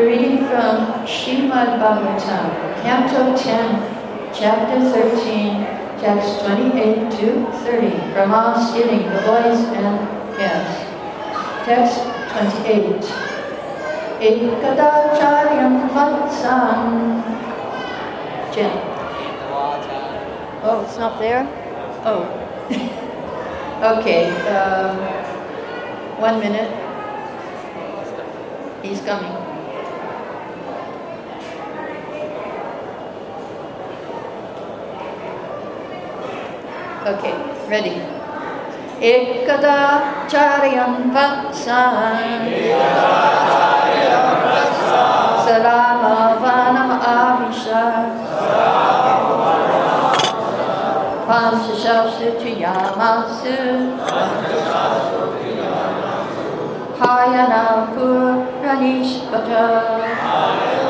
We're reading from Srimad Bhagavatam, Canto 10, Chapter 13, Text 28 to 30. Brahma stealing the boys and calves. Text 28. Ekadacharyam Vatsan. Jen. Oh, it's not there? Oh. okay. Um, one minute. He's coming. Okay, ready. Ekada charyam vatsan Saramavanam avisha Panchashasutiyamasu Hayana Puranishvata Chant.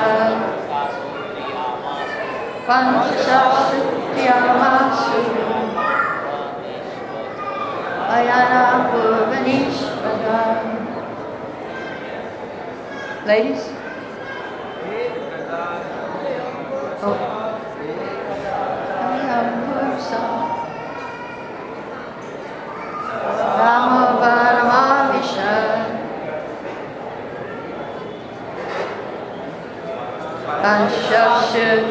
Panchashasyamasu Ayana Purvanishvara Ladies? Oh. Puranishvata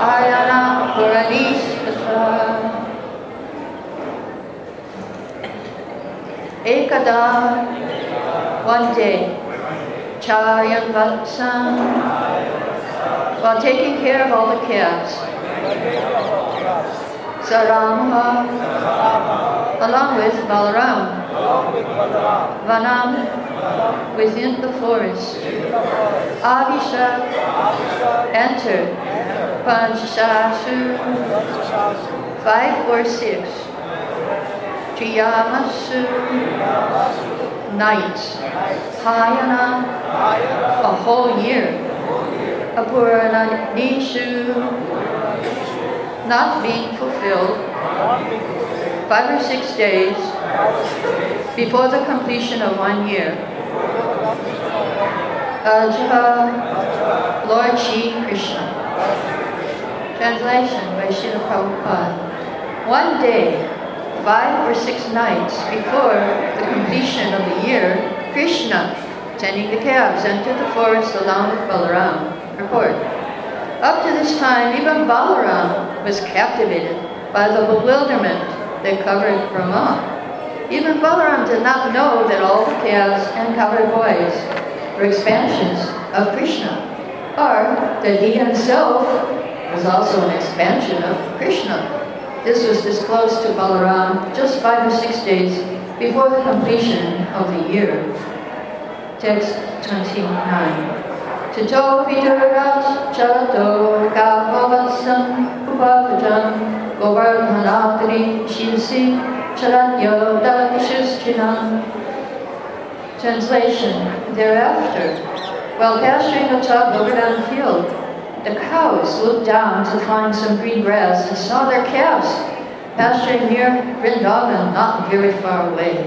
Ayana Ekada one day Charyan Vatsan while taking care of all the calves Sarama along with Balaram. Vanam within the forest. Avisha entered Panchashu, five or six. Triyamasu, night. Hayana, a whole year. Apurana Nishu, not being fulfilled. Five or six days before the completion of one year. Ajha, Lord Shri Krishna. Translation by Srila Prabhupada. One day, five or six nights before the completion of the year, Krishna, tending the calves, entered the forest along with Balaram. Report. Up to this time, even Balaram was captivated by the bewilderment that covered Brahma. Even Balaram did not know that all the calves and covered boys were expansions of Krishna, or that he himself was also an expansion of Krishna. This was disclosed to Balaram just five or six days before the completion of the year. Text 29. Tato vidurat charato gavavatsam upavajan govardhanatri shivsi charanyo dakshishchinam. Translation Thereafter, while pasturing atop Govardhan field, the cows looked down to find some green grass and saw their calves pasturing near Vrindavan, not very far away.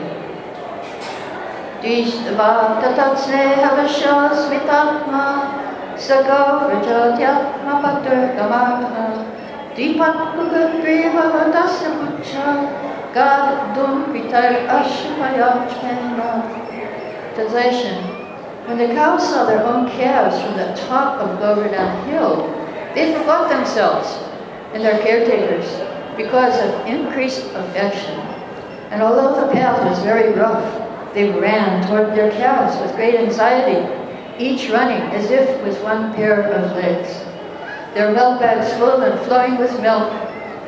Dishtva tatatsne havasya smitatma sago vrajatyatma patur gamartha dipat kukapriva vadasya gadum pitar ashpayachmena Translation When the cows saw their own calves from the top of Govardhan Hill, they forgot themselves and their caretakers because of increased affection. And although the path was very rough, they ran toward their calves with great anxiety, each running as if with one pair of legs. Their milk bags full and flowing with milk,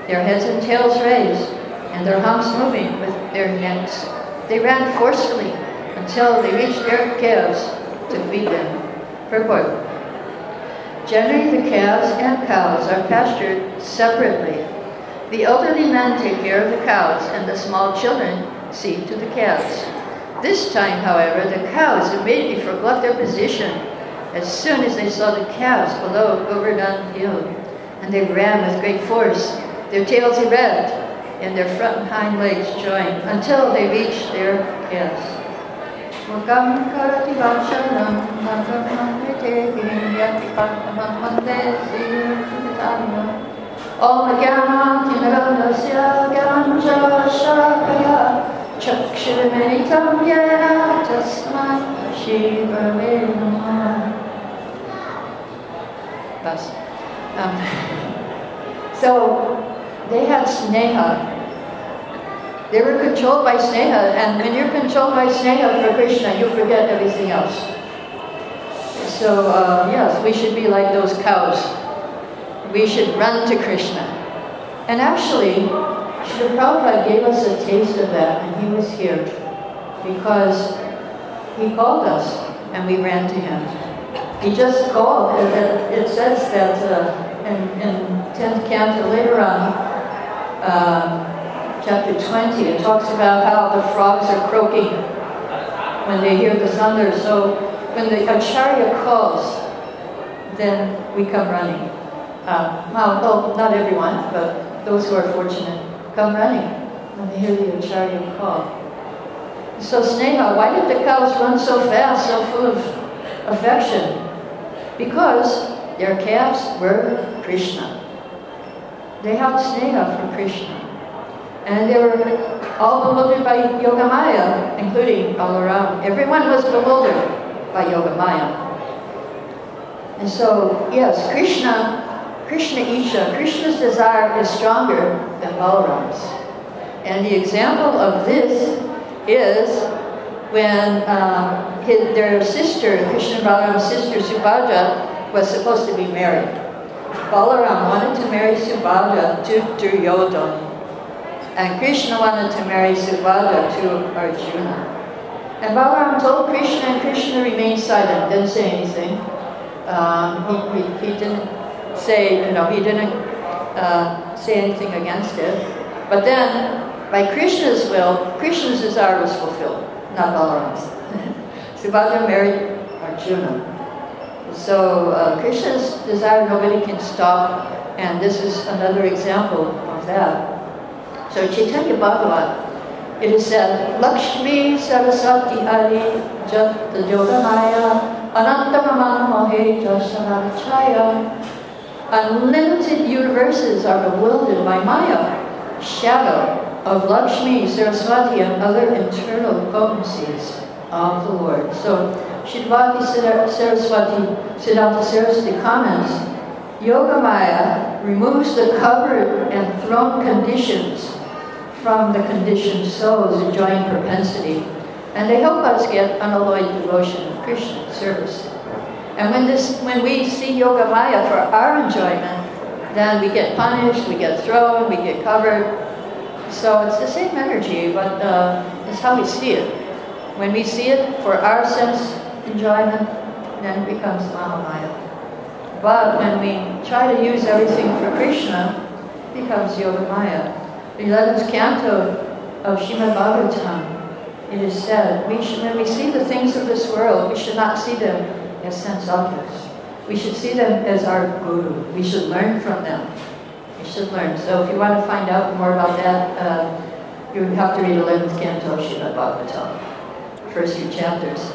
their heads and tails raised, and their humps moving with their necks. They ran forcefully until they reached their calves to feed them. Purport. Generally, the calves and cows are pastured separately. The elderly men take care of the cows, and the small children see to the calves. This time, however, the cows immediately forgot their position as soon as they saw the calves below Govardhan Hill, and they ran with great force, their tails erect, and their front and hind legs joined, until they reached their calves. Wakam karati vanshanam, Om Gyanam Timaradasya Gyananja Shakaya Chakshurmenitam Yena Tasmat Shivave Namaha Bas. Um, so they had sneha. They were controlled by sneha, and when you're controlled by sneha for Krishna, you forget everything else. So uh, yes, we should be like those cows. We should run to Krishna. And actually, Srila Prabhupada gave us a taste of that and he was here because he called us and we ran to him. He just called. It, says that uh, in, in 10th canto later on, uh, chapter 20, it talks about how the frogs are croaking when they hear the thunder. So when the acharya calls, then we come running. Uh, well, well, not everyone, but those who are fortunate come running when they hear the Acharya call. So Sneha, why did the cows run so fast, so full of affection? Because their calves were Krishna. They had Sneha for Krishna. And they were all bewildered by Yogamaya, including Balaram. Everyone was bewildered by Yogamaya. And so, yes, Krishna Krishna Isha, Krishna's desire is stronger than Balaram's. And the example of this is when um, his, their sister, Krishna Balaram's sister Subhadra, was supposed to be married. Balaram wanted to marry Subhadra to Duryodhana. And Krishna wanted to marry Subhadra to Arjuna. And Balaram told Krishna, and Krishna remained silent, didn't say anything. Um, he, he, he didn't say, you know, he didn't uh, say anything against it. But then, by Krishna's will, Krishna's desire was fulfilled, not Balaram's. Subhadra married Arjuna. So uh, Krishna's desire nobody can stop, and this is another example of that. So Chaitanya Bhagavat, it is said, Lakshmi Saraswati Adi Jat Yogamaya Anantamamana Mohe Jasanarachaya Unlimited universes are bewildered by Maya, shadow of Lakshmi, Saraswati, and other internal potencies of the Lord. So, Shidvati Saraswati, Siddhanta Saraswati comments, Yoga Maya removes the covered and thrown conditions from the conditioned souls enjoying propensity, and they help us get unalloyed devotion of Krishna service. And when, this, when we see Yoga Maya for our enjoyment, then we get punished, we get thrown, we get covered. So it's the same energy, but uh, it's how we see it. When we see it for our sense enjoyment, then it becomes Mahamaya. But when we try to use everything for Krishna, it becomes Yoga Maya. The 11th canto of Srimad Bhagavatam, it is said, we should, when we see the things of this world, we should not see them as sense objects. We should see them as our guru. We should learn from them. We should learn. So if you want to find out more about that, uh, you have to read 11th canto of Srimad Bhagavatam, first few chapters.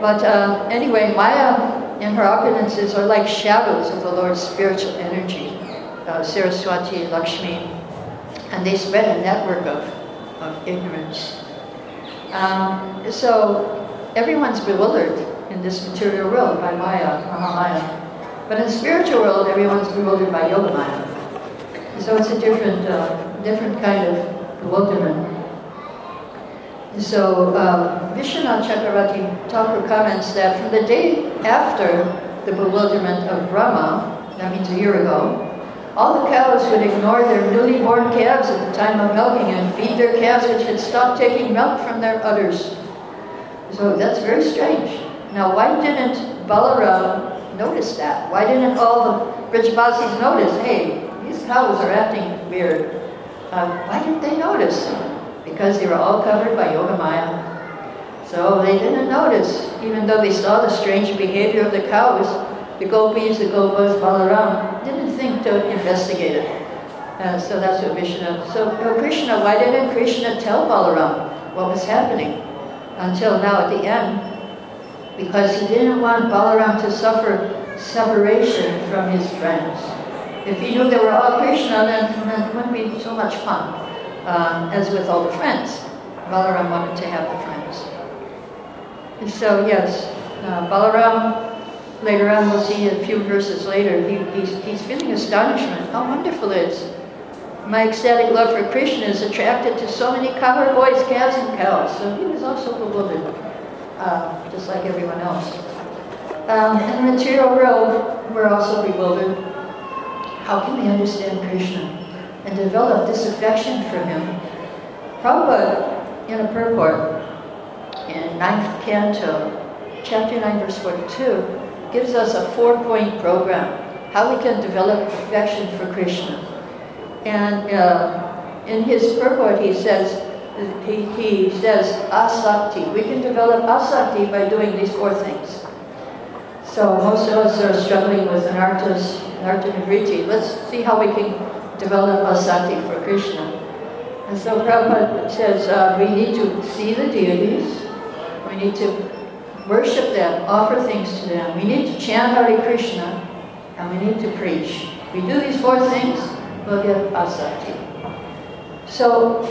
But uh, anyway, Maya and her opulences are like shadows of the Lord's spiritual energy, uh, Saraswati, Lakshmi, and they spread a network of, of ignorance. Um, so everyone's bewildered in this material world by Maya, Mahamaya. But in spiritual world, everyone's bewildered by Yoga Maya. So it's a different, uh, different kind of bewilderment. So um, Vishwanath Chakravarti Thakur comments that from the day after the bewilderment of Brahma, that means a year ago, all the cows would ignore their newly born calves at the time of milking and feed their calves which had stopped taking milk from their udders. So that's very strange. Now, why didn't Balaram notice that? Why didn't all the Brijabasis notice, hey, these cows are acting weird? Uh, why didn't they notice? Because they were all covered by Yoga Maya. So they didn't notice, even though they saw the strange behavior of the cows, the gopis, the gopas, Balaram, didn't think to investigate it. Uh, so that's what Vishnu. So oh, Krishna, why didn't Krishna tell Balaram what was happening until now at the end? Because he didn't want Balaram to suffer separation from his friends. If he knew they were all Krishna, then, then it wouldn't be so much fun um, as with all the friends. Balaram wanted to have the friends. And so yes, uh, Balaram later on we'll see a few verses later, he, he's, he's feeling astonishment. How wonderful it is. My ecstatic love for Krishna is attracted to so many cowherd boys, calves, and cows. So he was also bewildered, uh, just like everyone else. Um, in the material world, we're also bewildered. How can we understand Krishna and develop this affection for him? Prabhupada, in a purport, in ninth canto, chapter 9, verse 42, gives us a four-point program, how we can develop affection for Krishna. And uh, in his purport, he says, he, he says, asakti. We can develop asakti by doing these four things. So most of us are struggling with an artist, anartha nivritti. Let's see how we can develop asakti for Krishna. And so Prabhupada says uh, we need to see the deities, we need to worship them, offer things to them. We need to chant Hare Krishna, and we need to preach. We do these four things, we'll get asakti. So,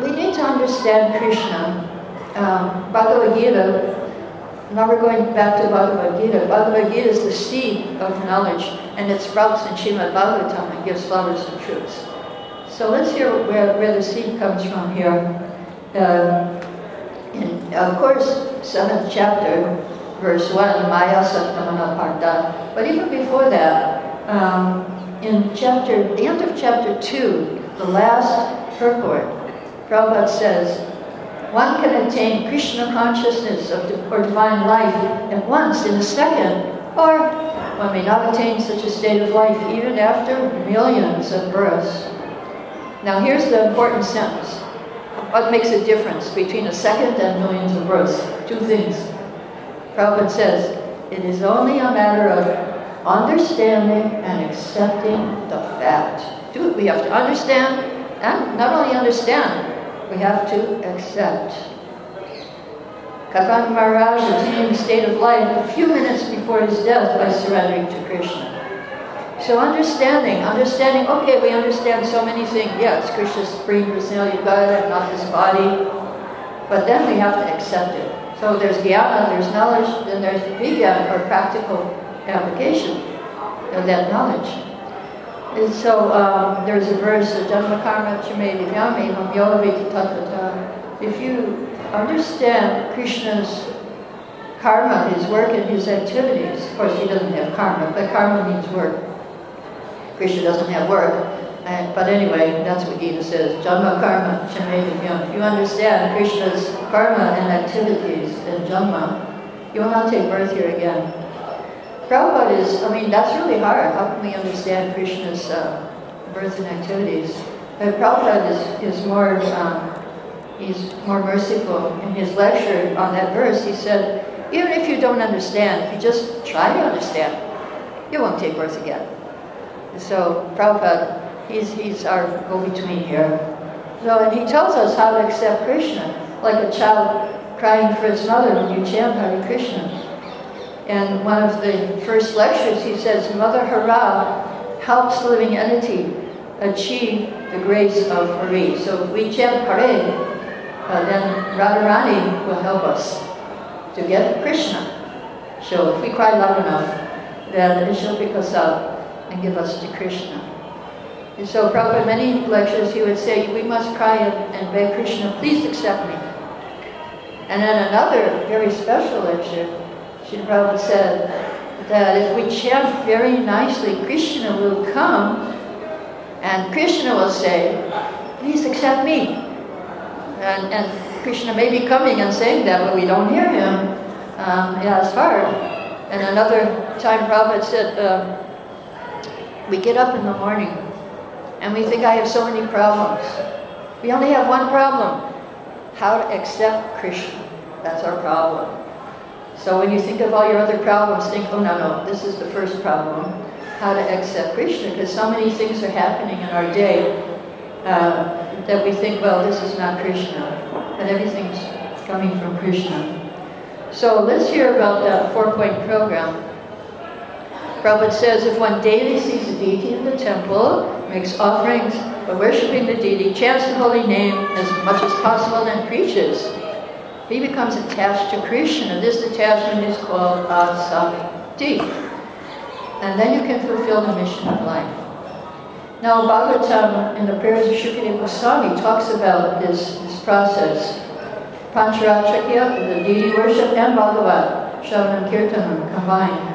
we need to understand Krishna. Um, Bhagavad Gita, now we're going back to Bhagavad Gita. Bhagavad Gita is the seed of knowledge, and it sprouts in Srimad Bhagavatam and gives flowers and fruits. So let's hear where, where the seed comes from here. Uh, in, of course, seventh chapter, verse 1, Maya Sattamana Parta. But even before that, um, in chapter, the end of chapter 2, the last purport, Prabhupada says, one can attain Krishna consciousness of, or divine life at once in a second, or one may not attain such a state of life even after millions of births. Now here's the important sentence. What makes a difference between a second and millions of births? Two things. Prabhupada says, it is only a matter of understanding and accepting the fact. Two, we have to understand, and not only understand, we have to accept. Khatvanga Maharaj attained a state of life a few minutes before his death by surrendering to Krishna. So understanding, understanding, okay, we understand so many things. Yes, Krishna's supreme personality God, not this body. But then we have to accept it. So there's jnana, there's knowledge, then there's vijnana, or practical application of that knowledge. And so um, there's a verse, Janma Karma Chamedi Vyami If you understand Krishna's karma, his work and his activities, of course he doesn't have karma, but karma means work. Krishna doesn't have work. And, but anyway, that's what Gita says. Janma karma. If you understand Krishna's karma and activities in Janma, you will not take birth here again. Prabhupada is, I mean, that's really hard. How can we understand Krishna's uh, birth and activities? But Prabhupada is, is more, um, he's more merciful. In his lecture on that verse, he said, even if you don't understand, if you just try to understand, you won't take birth again. So Prabhupada, he's, he's our go-between here. So, and he tells us how to accept Krishna, like a child crying for its mother when you chant Hare Krishna. And one of the first lectures, he says, Mother Hara helps living entity achieve the grace of Hari. So if we chant Hare, uh, then Radharani will help us. to get Krishna. So if we cry loud enough, then she'll pick us up and give us to Krishna. And so Prabhupada, many lectures, he would say, we must cry and, and beg Krishna, please accept me. And then another very special lecture, Srila Prabhupada said that if we chant very nicely, Krishna will come and Krishna will say, please accept me. And, and Krishna may be coming and saying that, but we don't hear him. Um, yeah, it's hard. And another time Prabhupada said, um, we get up in the morning and we think I have so many problems. We only have one problem, how to accept Krishna. That's our problem. So when you think of all your other problems, think, oh no, no, this is the first problem, how to accept Krishna, because so many things are happening in our day uh, that we think, well, this is not Krishna, and everything's coming from Krishna. So let's hear about that four-point program. Prabhupada says, if one daily sees the deity in the temple, makes offerings by worshipping the deity, chants the holy name as much as possible, and preaches, he becomes attached to Krishna. This attachment is called asakti. And then you can fulfill the mission of life. Now, Bhagavatam in the prayers of Shukadeva Goswami talks about this, this process. Pancharatrikya, the deity worship, and Bhagavat, Shravanam Kirtanam combined.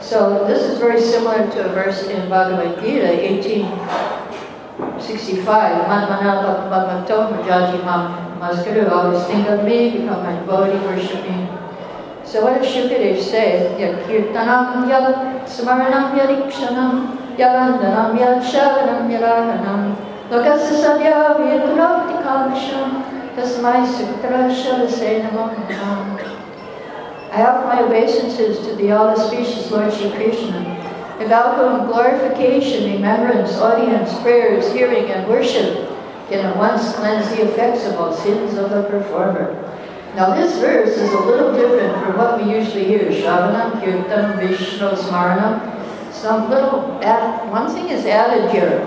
So this is very similar to a verse in Bhagavad Gita, 1865. Manmana Bhagavato Majaji Mam Maskuru, always think of me, become my devotee, worshiping. So what does Shukadev say? Yakirtanam yad smaranam yadikshanam yavandanam yad shavanam vyatunakti kamisham Tasmai Sutra Shalase Namo I offer my obeisances to the all-auspicious Lord Shri Krishna, about whom glorification, remembrance, audience, prayers, hearing, and worship can at once cleanse the effects of all sins of the performer. Now this verse is a little different from what we usually hear, Shravanam, Kirtanam, Vishnu, Smaranam. Some little, add, one thing is added here,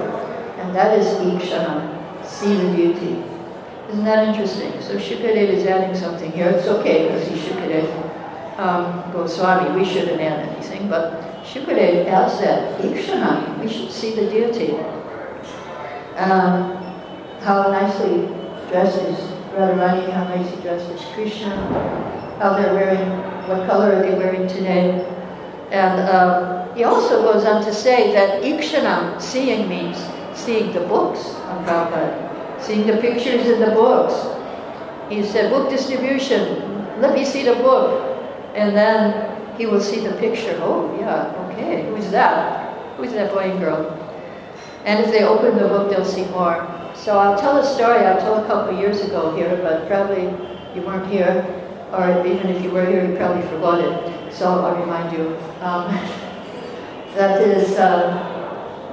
and that is Ikshanam, see the beauty. Isn't that interesting? So Shukadev is adding something here. It's okay because he's Shukadev um, Goswami. We shouldn't add anything, but Shukadev adds that Ikshana, we should see the deity. Um, how nicely dressed is Radharani, how nicely dressed is Krishna, how they're wearing, what color are they wearing today. And uh, he also goes on to say that Ikshanam, seeing means seeing the books of Prabhupada seeing the pictures in the books. He said, book distribution, let me see the book. And then he will see the picture. Oh, yeah, okay, who's that? Who's that boy and girl? And if they open the book, they'll see more. So I'll tell a story I told a couple years ago here, but probably you weren't here, or even if you were here, you probably forgot it. So I'll remind you. Um, that is, uh,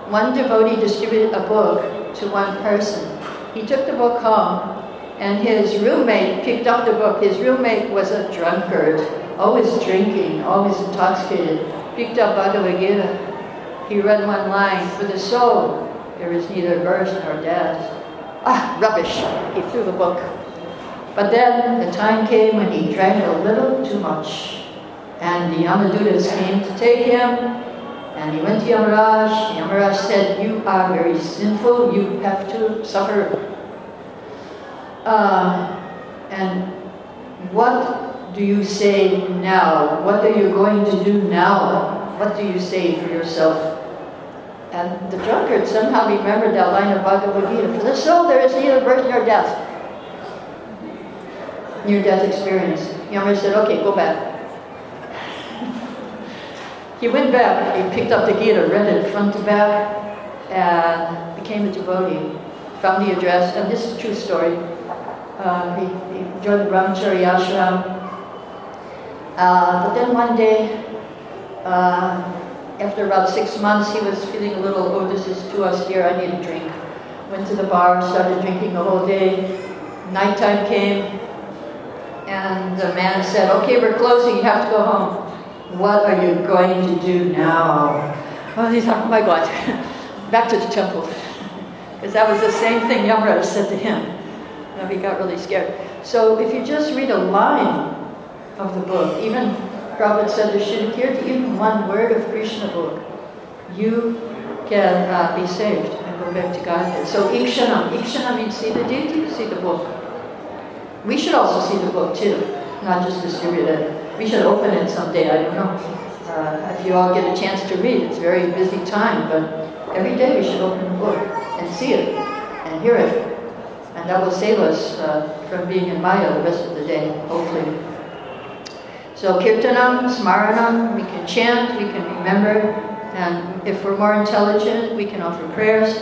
one devotee distributed a book to one person. He took the book home, and his roommate picked up the book. His roommate was a drunkard, always drinking, always intoxicated. Picked up Bhagavad Gita. He read one line, For the soul, there is neither birth nor death. Ah, rubbish. He threw the book. But then the time came when he drank a little too much. And the Yamadutas came to take him, and he went to Yamaraj. Yamaraj said, you are very sinful, you have to suffer. Uh, and what do you say now? What are you going to do now? What do you say for yourself? And the drunkard somehow remembered that line of Bhagavad Gita, for the soul there is neither birth nor death. Near-death experience. Yamaraj said, okay, go back. He went back, he picked up the Gita, read it front to back, and became a devotee. Found the address, and this is a true story. Uh, he, he, joined the Brahmachari ashram. Uh, but then one day, uh, after about six months, he was feeling a little, oh, this is too austere, I need a drink. Went to the bar, started drinking the whole day. Nighttime came, and the man said, okay, we're closing, you have to go home. What are you going to do now? Oh, he thought, oh my God, back to the temple. Because that was the same thing Yamaraj said to him. Know, he got really scared. So if you just read a line of the book. Even Prabhupada said there should adhere to even one word of Krishna book. You can uh, be saved and go back to Godhead. So Ikshanam. Ikshanam means see the deity, see the book. We should also see the book too, not just distribute it. We should open it someday, I don't know. Uh, if you all get a chance to read, it's a very busy time, but every day we should open the book and see it and hear it. And that will save us uh, from being in Maya the rest of the day, hopefully. So Kirtanam, Smaranam, we can chant, we can remember, and if we're more intelligent, we can offer prayers.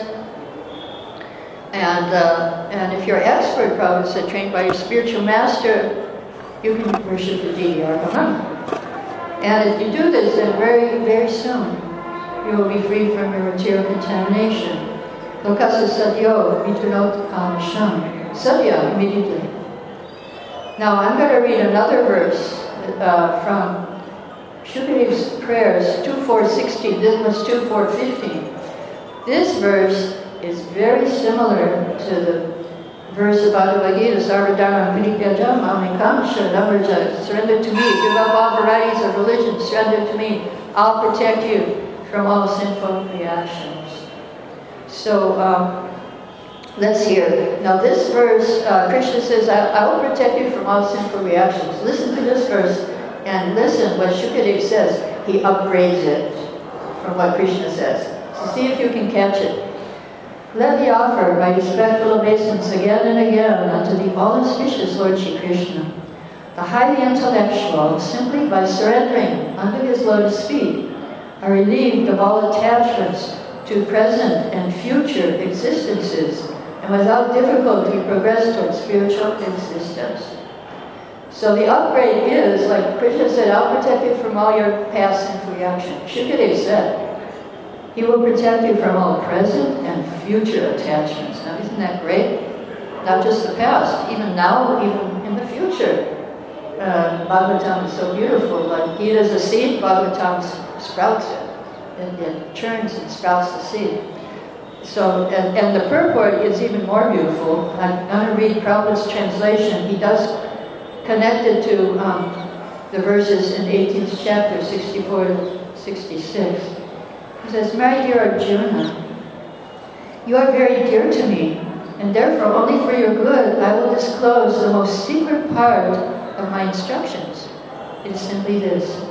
And, uh, and if you're expert, Prabhupada said, trained by your spiritual master, you can worship the deity. And if you do this, then very, very soon, you will be free from your material contamination. Lokasa sadyo vitunot kamasham. Sadya, immediately. Now I'm going to read another verse uh, from Shukadev's prayers, 2.4.16, this was 2.4.15. This verse is very similar to the verse about the Gita, Sarvadharma Panityajam Amikamsha, Namarja, surrender to me, give up all varieties of religion, surrender to me, I'll protect you from all sinful reactions. So, um, let's hear. Now this verse, uh, Krishna says, I, I will protect you from all sinful reactions. Listen to this verse and listen what Shukadev says. He upgrades it from what Krishna says. So see if you can catch it. Let me offer my respectful obeisance again and again unto the all-auspicious Lord Shri Krishna, the highly intellectual, simply by surrendering under his lotus feet, are relieved of all attachments to present and future existences, and without difficulty progress towards spiritual existence. So the upgrade is, like Krishna said, I'll protect you from all your past sinful reactions. Shukadev said, He will protect you from all present and future attachments. Now, isn't that great? Not just the past, even now, even in the future. Uh, Bhagavatam is so beautiful. Like Gita is a seed, Bhagavatam sprouts it. It, it churns and sprouts the seed. So, and, and the purport is even more beautiful. I'm going to read Prabhupada's translation. He does connect it to um, the verses in 18th chapter, 64 to 66. He says, My dear Arjuna, you are very dear to me, and therefore only for your good I will disclose the most secret part of my instructions. It is simply this.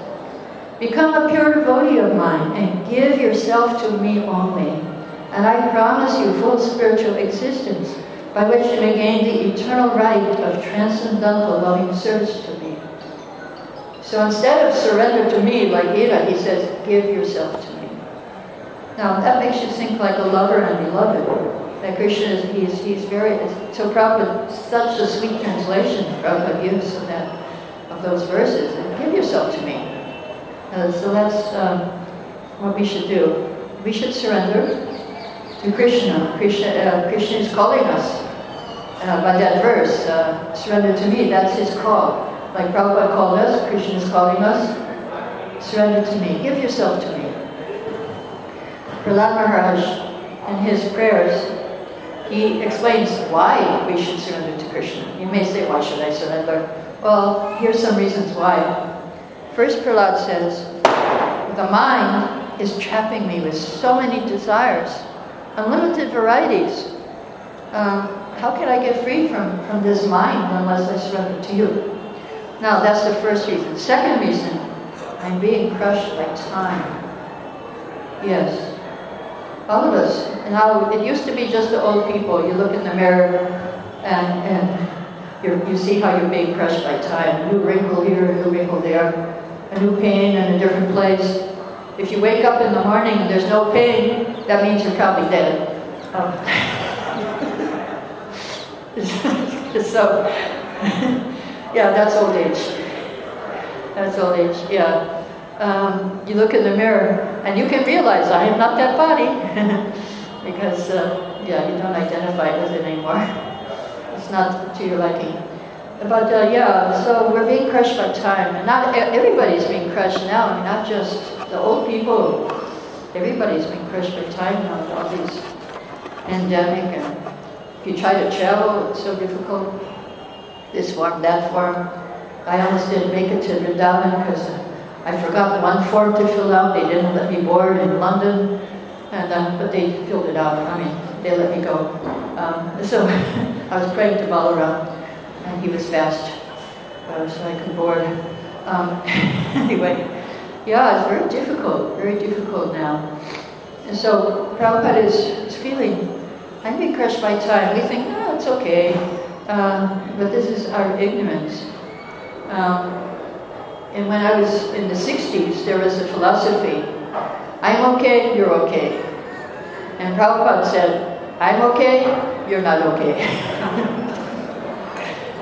Become a pure devotee of mine and give yourself to me only. And I promise you full spiritual existence by which you may gain the eternal right of transcendental loving service to me. So instead of surrender to me, like Gita, he says, give yourself to me. Now that makes you think like a lover and beloved. That Krishna is, he's, he's very, so Prabhupada, such a sweet translation Prabhupada gives of that, of those verses. And give yourself to me. Uh, so that's um, what we should do. We should surrender to Krishna. Krishna, uh, Krishna is calling us uh, by that verse, uh, surrender to me, that's his call. Like Prabhupada called us, Krishna is calling us, surrender to me, give yourself to me. Prahlad Maharaj, in his prayers, he explains why we should surrender to Krishna. You may say, why should I surrender? Well, here's some reasons why. First, Prahlad says, the mind is trapping me with so many desires, unlimited varieties. Um, how can I get free from, from this mind unless I surrender to you? Now, that's the first reason. Second reason, I'm being crushed by time. Yes. All of us. Now, it used to be just the old people. You look in the mirror and, and you see how you're being crushed by time. A new wrinkle here, a new wrinkle there, a new pain in a different place. If you wake up in the morning and there's no pain, that means you're probably dead. Um, so, yeah, that's old age. That's old age, yeah. Um, you look in the mirror and you can realize I am not that body because, uh, yeah, you don't identify with it anymore. It's not to your liking. But uh, yeah, so we're being crushed by time. And not everybody's being crushed now, I mean, not just the old people. everybody's been crushed by time now with all these pandemic and if you try to travel, it's so difficult. This form, that form. I almost didn't make it to Vrindavan because I forgot the one form to fill out. They didn't let me board in London, and uh, but they filled it out. I mean, they let me go. Um, so I was praying to Balaram, and he was fast, uh, so I could board. Um, anyway, yeah, it's very difficult, very difficult now. And so Prabhupada is, is feeling, I'm being crushed by time. We think, no, it's okay. Um, but this is our ignorance. Um, and when I was in the 60s, there was a philosophy, I'm okay, you're okay. And Prabhupada said, I'm okay, you're not okay.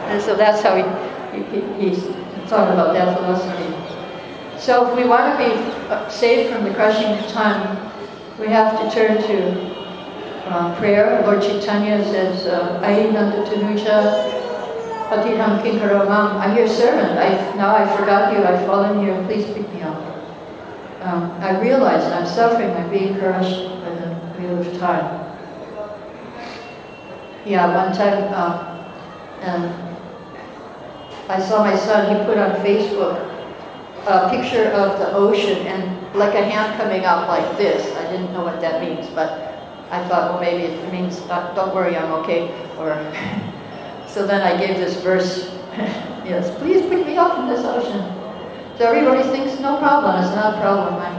and so that's how he, he, he thought about that philosophy. So if we want to be uh, saved from the crushing of time, we have to turn to uh, prayer. Lord Chaitanya says, uh, Ayinanda Tanuja Patiham Kinkaramam, I'm your servant. I've, now I forgot you. I've fallen here. Please pick me up. Um, I realize I'm suffering. I'm being crushed by the wheel of time. Yeah, one time um, I saw my son, he put on Facebook a picture of the ocean and like a hand coming out like this. I didn't know what that means, but I thought, well, maybe it means, uh, don't worry, I'm okay. Or So then I gave this verse, yes, please pick me up from this ocean. So everybody thinks, no problem, it's not a problem. I,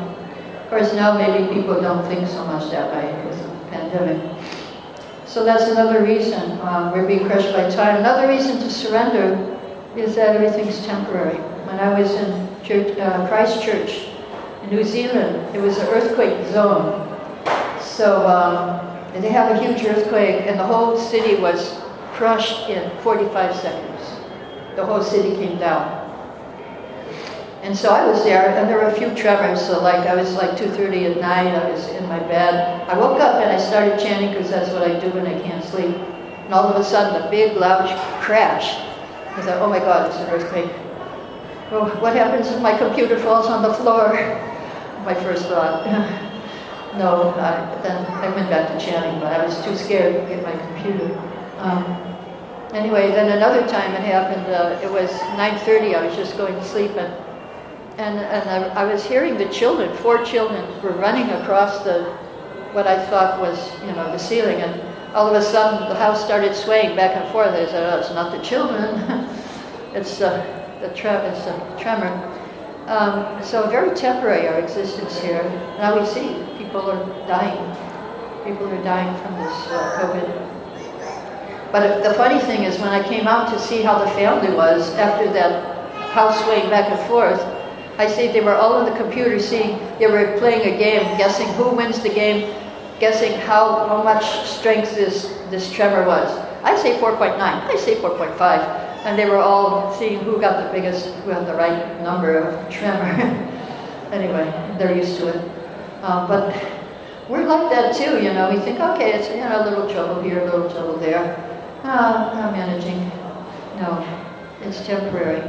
of course, now maybe people don't think so much that way because of the pandemic. So that's another reason um, we're being crushed by time. Another reason to surrender is that everything's temporary. When I was in church, uh, Christchurch New Zealand, it was an earthquake zone. So um, they have a huge earthquake and the whole city was crushed in 45 seconds. The whole city came down. And so I was there, and there were a few tremors, so like I was like 2.30 at night, I was in my bed. I woke up and I started chanting because that's what I do when I can't sleep. And all of a sudden, a big, loud crash. I thought, oh my God, it's an earthquake. Oh, what happens if my computer falls on the floor? My first thought. no, uh, then I went back to chanting, but I was too scared to get my computer. Um, anyway, then another time it happened, uh, it was 9.30, I was just going to sleep, and, and, and I, I, was hearing the children, four children, were running across the, what I thought was, you know, the ceiling, and all of a sudden the house started swaying back and forth. I said, oh, it's not the children, it's uh, the tre it's tremor. Um, so very temporary, our existence here. Now we see people are dying. People are dying from this uh, COVID but the funny thing is when I came out to see how the family was after that house swaying back and forth, I see they were all in the computer seeing, they were playing a game, guessing who wins the game, guessing how, how much strength this, this tremor was. I say 4.9, I say 4.5. And they were all seeing who got the biggest, who had the right number of tremor. anyway, they're used to it. Um, but we're like that too, you know. We think, okay, it's you know, a little trouble here, a little trouble there. Oh, not managing. No, it's temporary.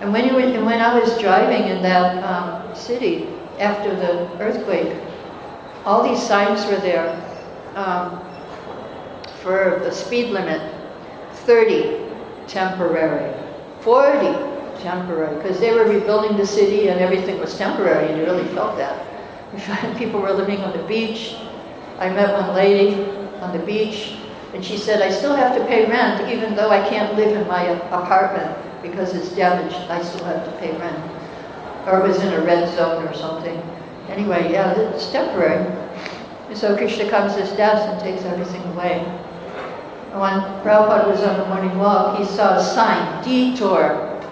And when, you, when I was driving in that um, city after the earthquake, all these signs were there um, for the speed limit, 30, temporary, 40, temporary, because they were rebuilding the city and everything was temporary and you really felt that. People were living on the beach. I met one lady on the beach and she said, I still have to pay rent even though I can't live in my apartment because it's damaged. I still have to pay rent. Or it was in a red zone or something. Anyway, yeah, it's temporary. And so Krishna comes as death and takes everything away. When Prabhupada was on the morning walk, he saw a sign, detour.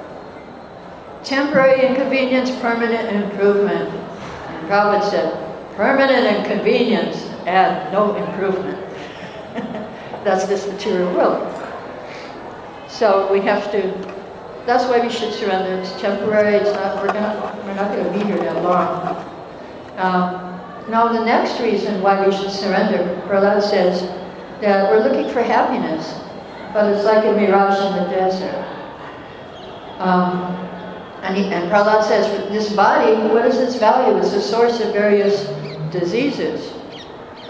Temporary inconvenience, permanent improvement. And Prabhupada said, permanent inconvenience and no improvement that's this material world. So we have to, that's why we should surrender. It's temporary, it's not, we're, gonna, we're not going to be here that long. Um, now the next reason why we should surrender, Prahlad says that we're looking for happiness, but it's like a mirage in the desert. Um, and, he, and Prahlad says, this body, what is its value? It's the source of various diseases.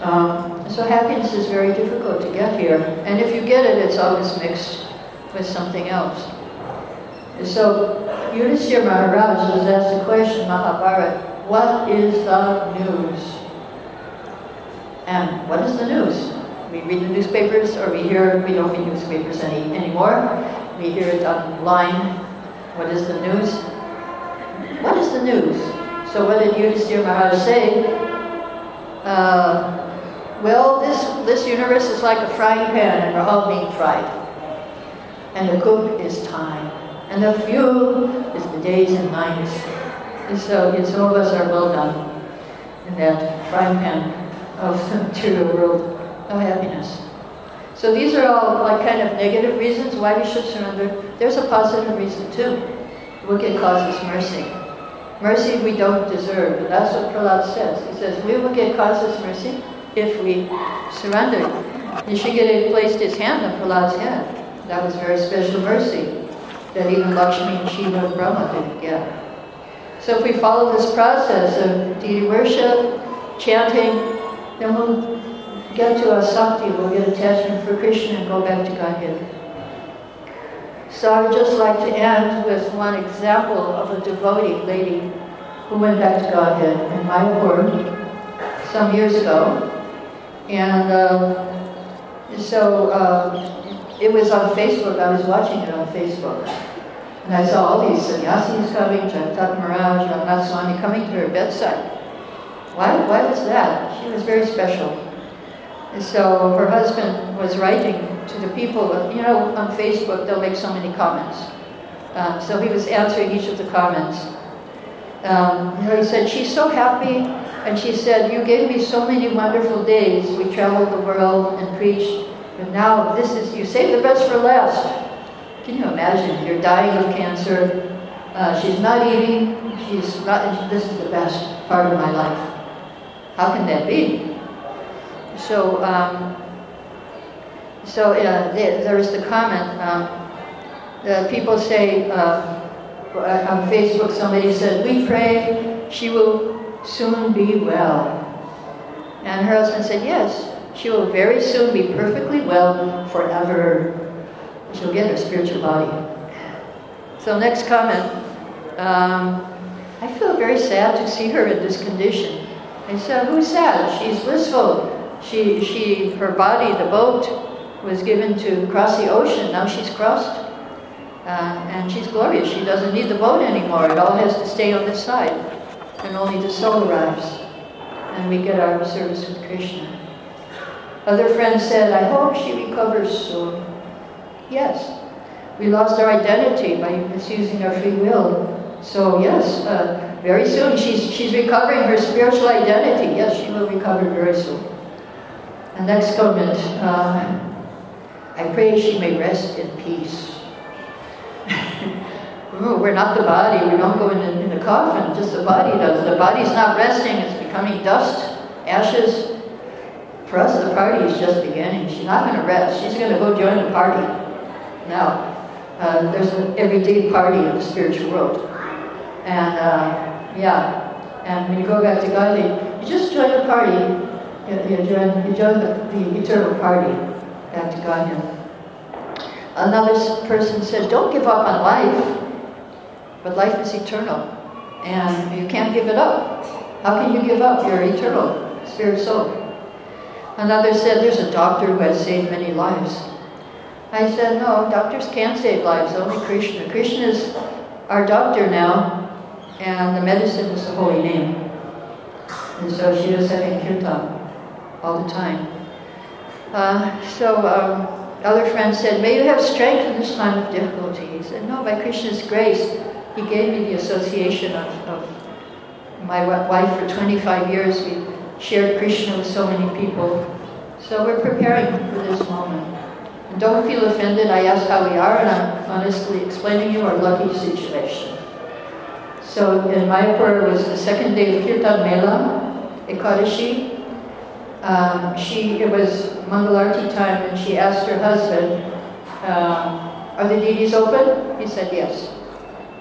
Um, so happiness is very difficult to get here. And if you get it, it's always mixed with something else. So Yudhisthira Maharaj was asked the question, Mahabharata, what is the news? And what is the news? We read the newspapers or we hear, we don't read newspapers any, anymore. We hear it online. What is the news? What is the news? So what did Yudhisthira Maharaj say? Uh, well, this, this universe is like a frying pan and we're all being fried. And the cook is time. And the fuel is the days and nights. And so and some of us are well done in that frying pan of the material world of happiness. So these are all like kind of negative reasons why we should surrender. There's a positive reason too. Wicked causeless mercy. Mercy we don't deserve. And that's what Prahlad says. He says, we will get causeless mercy if we surrender. Nishikade placed his hand on Prahlad's head. That was very special mercy that even Lakshmi and Shiva and Brahma didn't get. So if we follow this process of deity worship, chanting, then we'll get to asakti, we'll get attachment for Krishna and go back to Godhead. So I would just like to end with one example of a devotee lady who went back to Godhead in my Mayapur some years ago. And uh, so uh, it was on Facebook, I was watching it on Facebook. And I saw all these sannyasis coming, Jagat Maharaj, Ramnath coming to her bedside. Why, why was that? She was very special. And so her husband was writing to the people, you know, on Facebook they'll make so many comments. Um, so he was answering each of the comments. Um, he said, she's so happy, and she said, you gave me so many wonderful days. We traveled the world and preached, but now this is, you saved the best for last. Can you imagine? You're dying of cancer. Uh, she's not eating. She's not, this is the best part of my life. How can that be? So, um, so uh, there is the comment. Um, the people say uh, on Facebook, somebody said, "We pray she will soon be well," and her husband said, "Yes, she will very soon be perfectly well forever." she'll get her spiritual body. So next comment. Um, I feel very sad to see her in this condition. I said, who's sad? She's blissful. She, she, her body, the boat, was given to cross the ocean. Now she's crossed. Uh, and she's glorious. She doesn't need the boat anymore. It all has to stay on this side. And only the soul arrives. And we get our service with Krishna. Other friends said, I hope she recovers soon. Yes. We lost our identity by misusing our free will. So yes, uh, very soon she's, she's recovering her spiritual identity. Yes, she will recover very soon. And next comment, uh, I pray she may rest in peace. we're not the body, we don't go in the, in coffin, just the body does. The body's not resting, it's becoming dust, ashes. For us, the party is just beginning. She's not going to rest, she's going to go join the party. Now, uh, there's an everyday party in the spiritual world. And uh, yeah, and when you go back to God, you just join the party, you join the, the eternal party back to God. Another person said, don't give up on life, but life is eternal, and you can't give it up. How can you give up your eternal spirit soul? Another said, there's a doctor who has saved many lives. I said, no, doctors can't save lives, only Krishna. Krishna is our doctor now, and the medicine is the holy name. And so she was having kirtan all the time. Uh, so um, other friends said, may you have strength in this time of difficulty. He said, no, by Krishna's grace, he gave me the association of, of my wife for 25 years. We shared Krishna with so many people. So we're preparing for this moment. Don't feel offended. I asked how we are, and I'm honestly explaining you our lucky situation. So in Mayapur, it was the second day of Kirtan Mela, Ekadashi. Um, she, it was Mangalarti time, and she asked her husband, um, are the deities open? He said yes.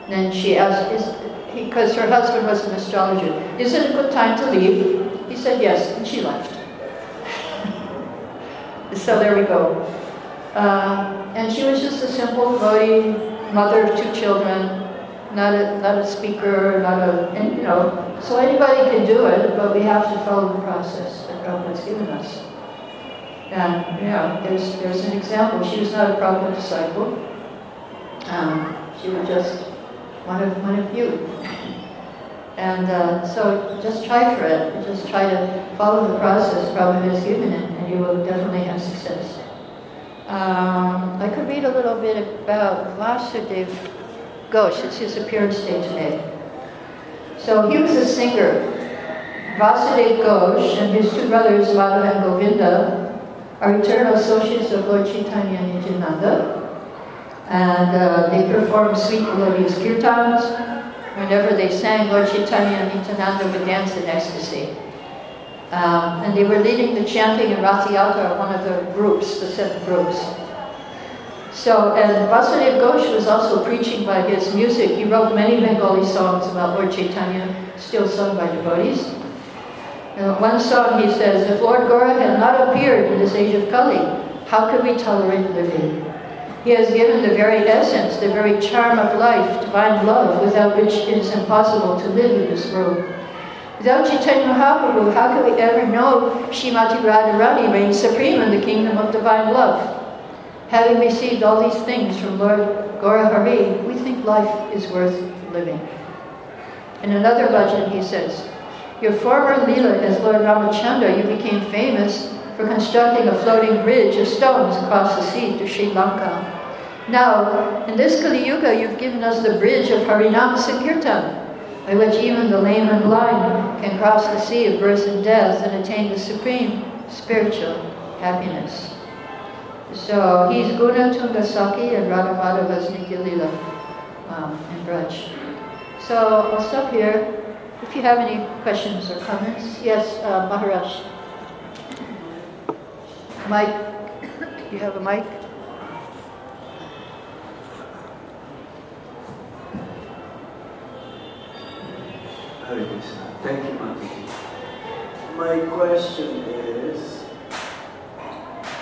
then she asked, because her husband was an astrologer, is it a good time to leave? He said yes, and she left. so there we go. Uh, and she was just a simple devotee, mother of two children, not a, not a speaker, not a, and, you know, so anybody can do it, but we have to follow the process Prabhupada's given us. And, yeah, there's, there's an example. She was not a Prabhupada disciple. Um, she was just one of, one of you. And uh, so just try for it. Just try to follow the process Prabhupada has given it, and you will definitely have success. Um, I could read a little bit about Vasudev Ghosh. It's his appearance day today. So he was a singer. Vasudev Ghosh and his two brothers, Madhav and Govinda, are eternal associates of Lord Chaitanya Nityananda. And uh, they performed sweet melodious kirtans. Whenever they sang, Lord Chaitanya and Nityananda would dance in ecstasy. Um, and they were leading the chanting in Rathayatra, one of the groups, the seven groups. So, and Vasudev Ghosh was also preaching by his music. He wrote many Bengali songs about Lord Chaitanya, still sung by devotees. And one song he says, if Lord Gaura had not appeared in this age of Kali, how could we tolerate living? He has given the very essence, the very charm of life, divine love, without which it is impossible to live in this world. Without Chaitanya Mahaprabhu, how can we ever know Shrimati Radharani reigns supreme in the kingdom of divine love? Having received all these things from Lord Gaurahari, we think life is worth living. In another legend, he says, Your former Leela as Lord Ramachandra, you became famous for constructing a floating bridge of stones across the sea to Sri Lanka. Now, in this Kali Yuga, you've given us the bridge of Harinam Sankirtan, by which even the lame and blind can cross the sea of birth and death and attain the supreme spiritual happiness. So he's Guna Tungasaki and Radha Madhava's Nitya um, in Braj. So I'll stop here. If you have any questions or comments, yes, uh, Maharaj. Mike, you have a mic? Hare Krishna. Thank you, Mataji. My question is,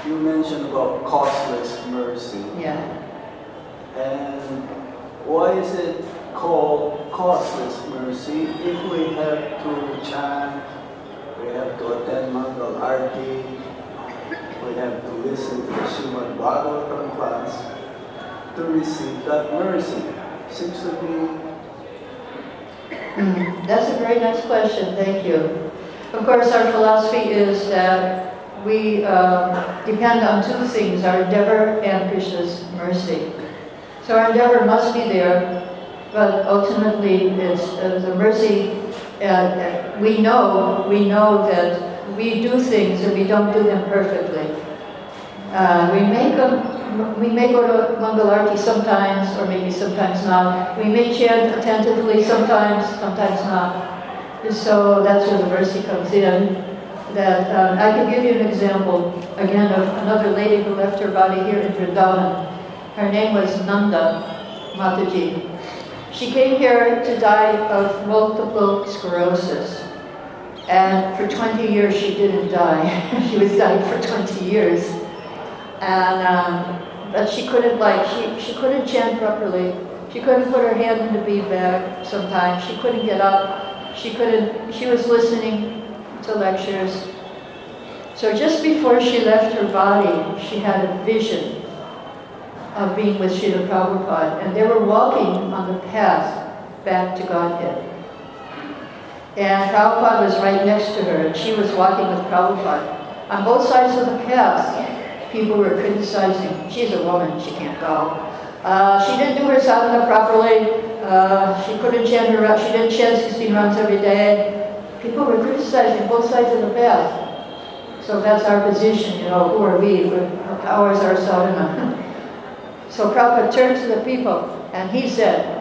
you mentioned about costless mercy. Yeah. And why is it called costless mercy if we have to chant, we have to attend Mangal Arti, we have to listen to the Srimad Bhagavatam class to receive that mercy? Seems to be that's a very nice question. Thank you. Of course, our philosophy is that we uh, depend on two things, our endeavor and Krishna's mercy. So our endeavor must be there, but ultimately it's uh, the mercy. Uh, we know, we know that we do things and we don't do them perfectly. Uh, we make we may go to Mangalarti sometimes, or maybe sometimes not. We may chant attentively sometimes, sometimes not. So that's where the mercy comes in. That um, I can give you an example again of another lady who left her body here in Vrindavan. Her name was Nanda Mataji. She came here to die of multiple sclerosis. And for 20 years she didn't die. she was dying for 20 years. And um, but she couldn't like she she couldn't chant properly. She couldn't put her hand in the bead bag sometimes. She couldn't get up. She couldn't she was listening to lectures. So just before she left her body, she had a vision of being with Srila Prabhupada. And they were walking on the path back to Godhead. And Prabhupada was right next to her, and she was walking with Prabhupada. On both sides of the path, people were criticizing, she's a woman, she can't go. Uh, she didn't do her sadhana properly. Uh, she couldn't chant her, she didn't chant 16 rounds every day. People were criticizing both sides of the path. So that's our position, you know, who are we? How is our sadhana? so Prabhupada turned to the people and he said,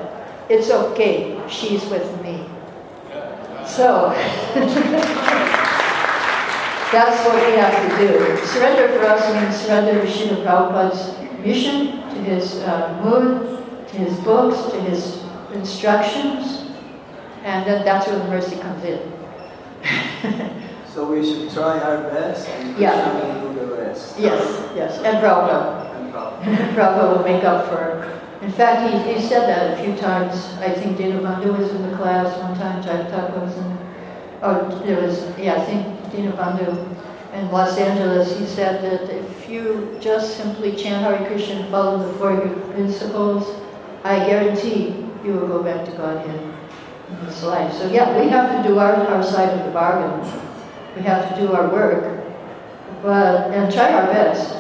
it's okay, she's with me. So, That's what we have to do. Surrender for us means surrender to Srila Prabhupada's mission, to his uh, mood, to his books, to his instructions, and then that's where the mercy comes in. so we should try our best and yeah. do the rest. Yes, yes, and Prabhupada. Prabhupada will make up for In fact, he, he said that a few times. I think Dina Dinabandhu uh, was in the class one time, Jayapataka was in, oh, there was, yeah, I think Dina Dinabandhu in Los Angeles, he said that if you just simply chant Hare Krishna and follow the four principles, I guarantee you will go back to Godhead in this life. So yeah, we have to do our, our side of the bargain. We have to do our work, but and try our best.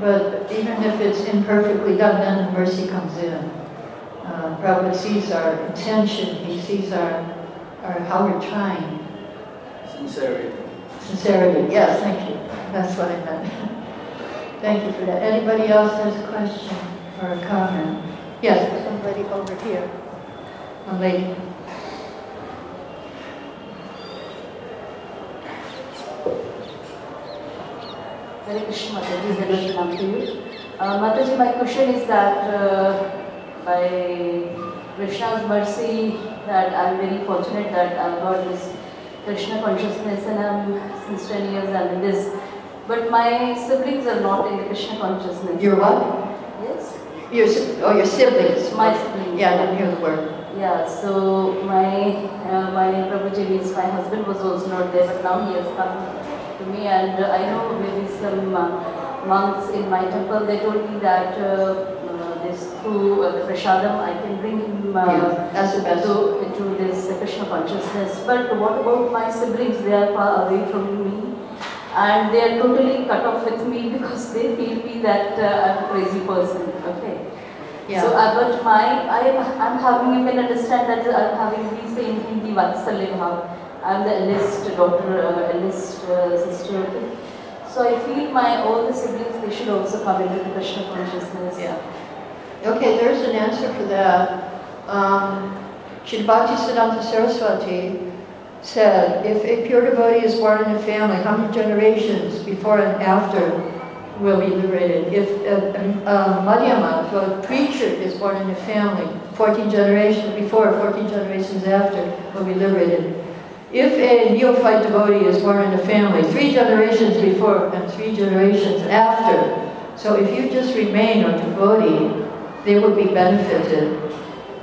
But even if it's imperfectly done, then mercy comes in. Uh, Prabhupada sees our intention, he sees our, our how we're trying. Sincerity. Sincerity, yes, thank you. That's what I meant. thank you for that. Anybody else has a question or a comment? Yes, somebody over here. A lady. Hare Krishna Mataji, hello Shanam to you. Uh, Mataji, my question is that uh, by Krishna's mercy, that I'm very fortunate that I've got this Krishna consciousness and I'm since 10 years I'm in this. But my siblings are not in the Krishna consciousness. Your what? Yes, Your, oh, your siblings. my siblings. Yeah, I didn't hear the word. Yeah, so my uh, my Prabhuji means my husband was also not there, but now he has come to me, and uh, I know maybe some uh, monks in my temple they told me that uh, uh, this through uh, the prasadam I can bring him uh, that's to, into this Krishna consciousness. But what about my siblings? They are far away from me. And they are totally cut off with me because they feel me that uh, I'm a crazy person. Okay. Yeah. So, uh, but my, I, I'm having, you can understand that I'm having the same Hindi Vatsalya. I'm the eldest daughter, uh, eldest uh, sister. So I feel my the siblings, they should also come into the Krishna consciousness. Yeah. Okay, there's an answer for that. Um, Shri Siddhanta Saraswati said, if a pure devotee is born in a family, how many generations before and after will be liberated? If a, a, a Madhyama, if a preacher is born in a family, 14 generations before, 14 generations after, will be liberated. If a neophyte devotee is born in a family, three generations before and three generations after, so if you just remain a devotee, they would be benefited.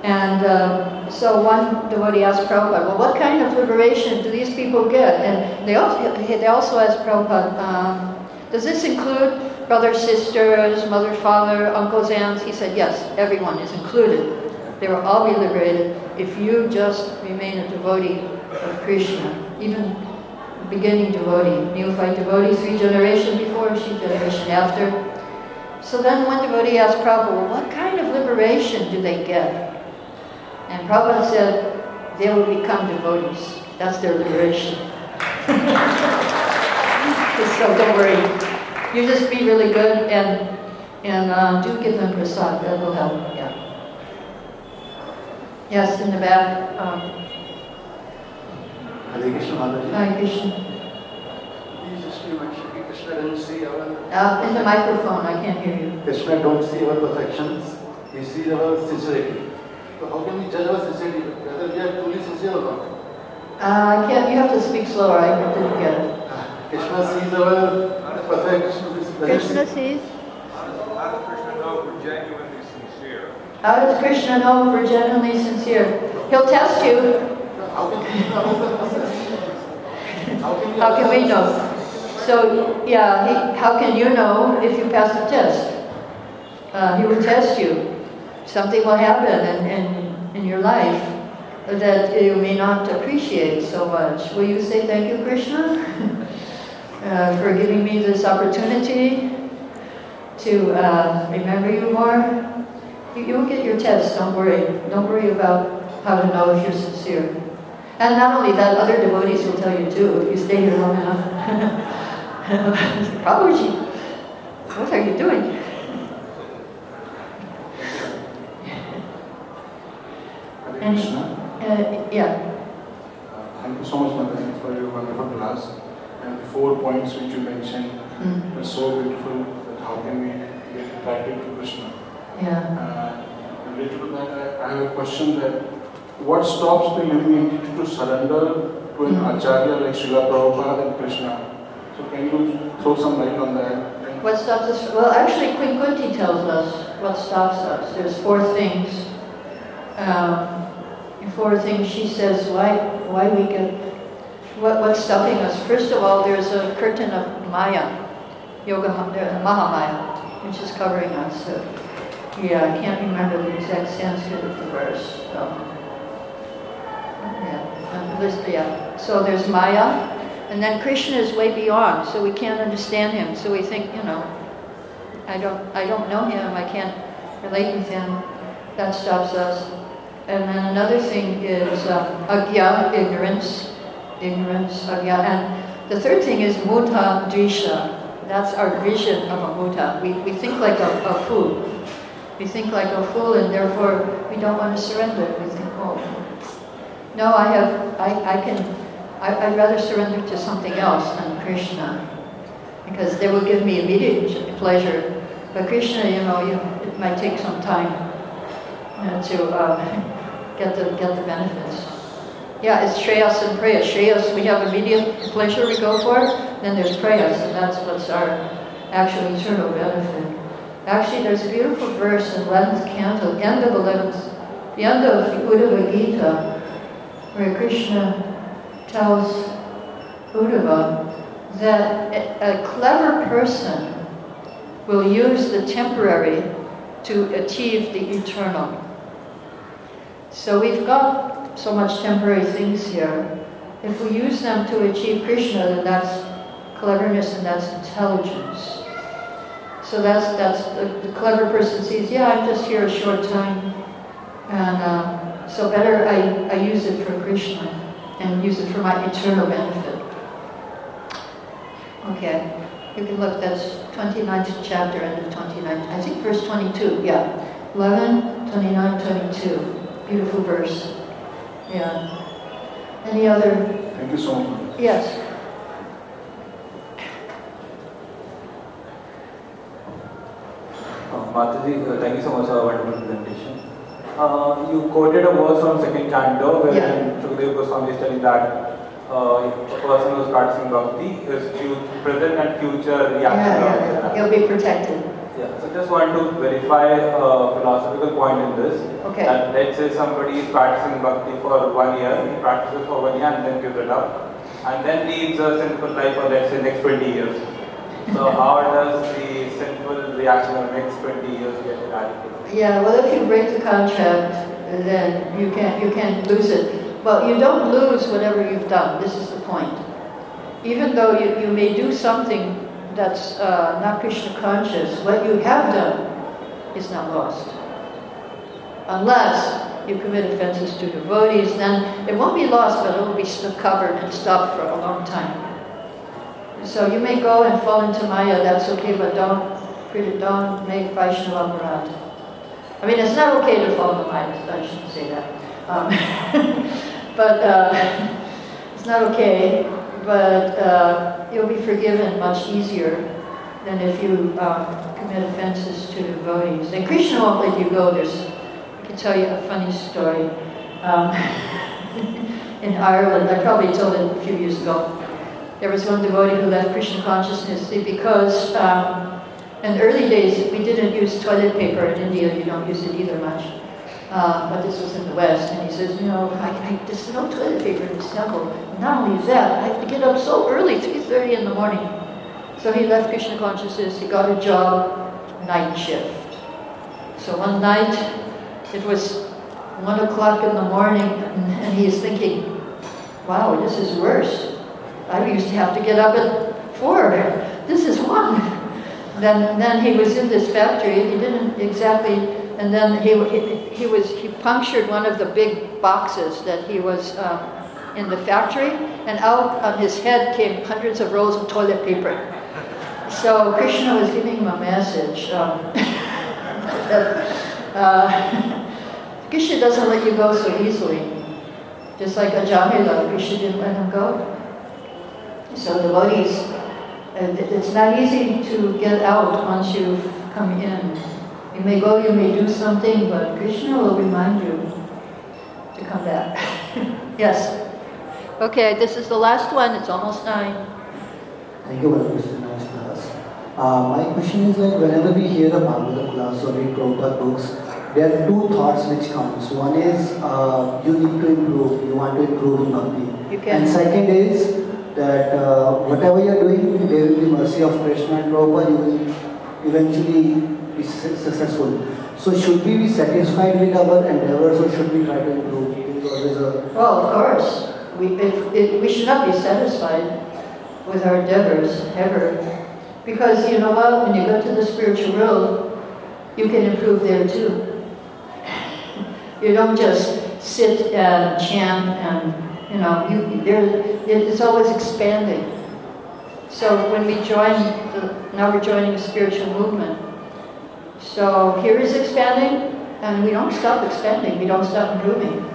And um, so one devotee asked Prabhupada, well, what kind of liberation do these people get? And they also, they also asked Prabhupada, um, does this include brothers, sisters, mother, father, uncles, aunts? He said, yes, everyone is included. They will all be liberated if you just remain a devotee of Krishna, even beginning devotee, neophyte devotee, three generations before, three generation after. So then one devotee asked Prabhupada, well, what kind of liberation do they get? And Prabhupada said, they will become devotees. That's their liberation. so don't worry. You just be really good and and uh, do give them prasad. That will help. Yeah. Yes, in the back. Um, Hare Krishna Mataji. Hare Krishna. Please just Krishna don't see our Uh, in the microphone, I can't hear you. Krishna don't see our perfections. He sees our sincerity. So how can we judge our sincerity whether we are truly sincere or not? Uh, I can't. You have to speak slower. I didn't get it. Krishna sees our perfection. Krishna sees. How does Krishna know if we're genuinely sincere? How does Krishna know if we're genuinely sincere? He'll test you. How can Krishna know the process? How can we, we know? So, yeah, he, how can you know if you pass the test? Uh, he will test you. Something will happen in, in, in your life that you may not appreciate so much. Will you say thank you, Krishna, uh, for giving me this opportunity to uh, remember you more? You, you'll get your test, don't worry. Don't worry about how to know if you're sincere. And not only that, other devotees will tell you too, if you stay here long enough. Prabhuji, what are you doing? And- Uh, yeah, Uh, Thank you so much, Mataji, for your wonderful class. And the four points which you mentioned mm, were so beautiful that how can we get attracted to Krishna. Yeah. Uh, related to that, I, have a question that what stops the living entity to surrender to an Mhm. Acharya like Srila Prabhupada and Krishna? So can you throw some light on that? What stops us? Well, actually, Queen Kunti tells us what stops us. There's four things. Um, four things she says why why we get what, what's stopping us. First of all, there's a curtain of Maya, Yoga Mahamaya, which is covering us. So, yeah, I can't remember the exact Sanskrit of the verse. So, yeah, yeah. So there's Maya, and then Krishna is way beyond, so we can't understand him. So we think, you know, I don't, I don't know him. I can't relate with him. That stops us. And then another thing is uh, agya, ignorance, ignorance, agya. And the third thing is muta drisha. That's our vision of a muta. We, we think like a, a fool. We think like a fool and therefore we don't want to surrender. We think, oh, no, I have, I, I can, I, would rather surrender to something else than Krishna. Because they will give me immediate pleasure. But Krishna, you know, you, it might take some time to um, get the get the benefits. Yeah, it's Shreyas and Preyas. Shreyas, we have immediate pleasure we go for, then there's Preyas, and that's what's our actual eternal benefit. Actually, there's a beautiful verse in 11th canto, end of 11th, the end of Uddhava Gita, where Krishna tells Uddhava that a clever person will use the temporary to achieve the eternal. So we've got so much temporary things here. If we use them to achieve Krishna, then that's cleverness and that's intelligence. So that's that's the, the clever person sees. Yeah, I'm just here a short time, and uh, so better I, I use it for Krishna and use it for my eternal benefit. Okay, you can look. That's 29th chapter, end of 29th. I think verse 22. Yeah, 11, 29, 22. Beautiful verse. Yeah. Any other? Thank you so much. Yes. Uh, uh, thank you so much for a wonderful presentation. Uh, you quoted a verse from second canto where yeah. Shukadeva Goswami is telling that uh, a person who is practicing bhakti is present and future reaction. Yeah, yeah, yeah. He'll be protected. Yeah, so just want to verify a philosophical point in this. Okay. That let's say somebody is practicing bhakti for one year, he practices for one year and then gives it up, and then leads a sinful life for let's say next 20 years. So how does the sinful reaction of next 20 years get eradicated? Yeah, well if you break the contract, then you can't, you can't lose it. Well, you don't lose whatever you've done. This is the point. Even though you, you may do something that's uh, not Krishna conscious, what you have done is not lost. Unless you commit offenses to devotees, then it won't be lost, but it will be covered and stopped for a long time. So you may go and fall into Maya, that's okay, but don't, don't make Vaishnava aparadha. I mean, it's not okay to fall into Maya, I shouldn't say that. Um, but uh, it's not okay, but uh, you'll be forgiven much easier than if you um, commit offenses to devotees. And Krishna won't let you go. There's, I can tell you a funny story. Um, in Ireland, I probably told it a few years ago. There was one devotee who left Krishna consciousness because um, in early days we didn't use toilet paper in India. You don't use it either much. Uh, but this was in the West, and he says, you know, I, I, there's no toilet paper in this temple. Not only that, I have to get up so early, 3.30 in the morning. So he left Krishna consciousness, he got a job, night shift. So one night, it was 1 o'clock in the morning, and he's thinking, wow, this is worse. I used to have to get up at 4. This is 1. Then, then he was in this factory, he didn't exactly and then he, he, he, was, he punctured one of the big boxes that he was um, in the factory, and out on his head came hundreds of rolls of toilet paper. So Krishna was giving him a message. Um, that, uh, Krishna doesn't let you go so easily. Just like Ajamila, Krishna didn't let him go. So devotees, uh, it's not easy to get out once you've come in. You may go, you may do something, but Krishna will remind you to come back. yes. Okay, this is the last one. It's almost nine. Thank you, Mr. Nice Uh, my question is like whenever we hear a Bhagavatam class or read Prabhupada books, there are two thoughts which comes. One is uh, you need to improve, you want to improve in bhakti. You can. And second is that uh, whatever you are doing, there will be mercy of Krishna and Prabhupada, you will eventually be successful. So should we be satisfied with our endeavors or should we try to improve? Well, of course, we, if, if, we should not be satisfied with our endeavors ever. Because you know what, when you go to the spiritual world, you can improve there too. You don't just sit and chant and, you know, you, there, it's always expanding. So when we join, the, now we're joining a spiritual movement. So here is expanding, and we don't stop expanding, we don't stop improving.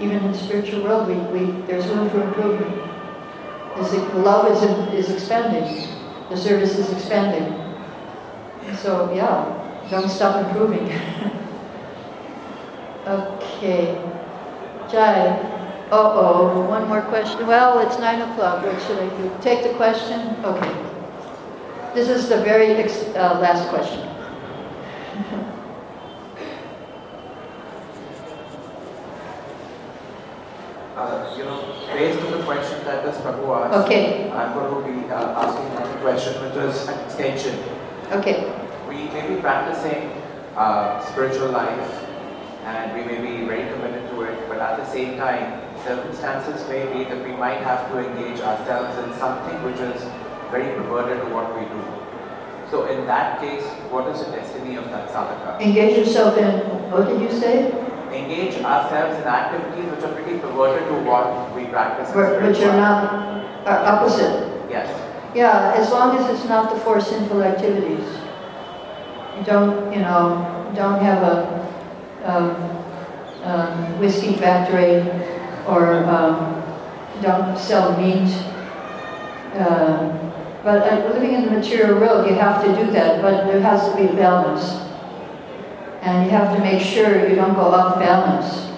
Even in the spiritual world, we, we, there's room for improvement. The love is, is expanding, the service is expanding. So, yeah, don't stop improving. okay. Jai. Uh-oh, one more question. Well, it's nine o'clock. What should I do? Take the question? Okay. This is the very ex- uh, last question. Uh, you know, based on the question that this Prabhu asked, Okay. I'm going to be uh, asking another question, which is an extension. Okay. We may be practicing uh, spiritual life, and we may be very committed to it, but at the same time, circumstances may be that we might have to engage ourselves in something which is very perverted to what we do. So in that case, what is the destiny of that sadhaka? Engage yourself in, what did you say? Engage ourselves in activities which are pretty perverted to what we practice. Which are not, are opposite. Yes. Yeah, as long as it's not the four sinful activities. You don't, you know, don't have a um, um, whiskey factory or um, don't sell meat. Uh, but uh, living in the material world, you have to do that, but there has to be balance. And you have to make sure you don't go off balance.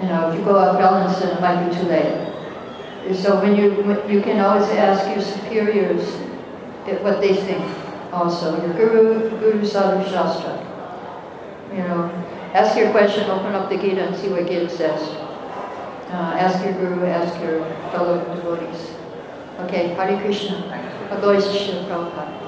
You know, if you go off balance, then it might be too late. So when you, you can always ask your superiors what they think also, your guru, guru sadhu shastra. You know, ask your question, open up the Gita and see what Gita says. Uh, ask your guru, ask your fellow devotees. Okay, Hare Krishna. Thank you. Glory to Srila Prabhupada. Krishna.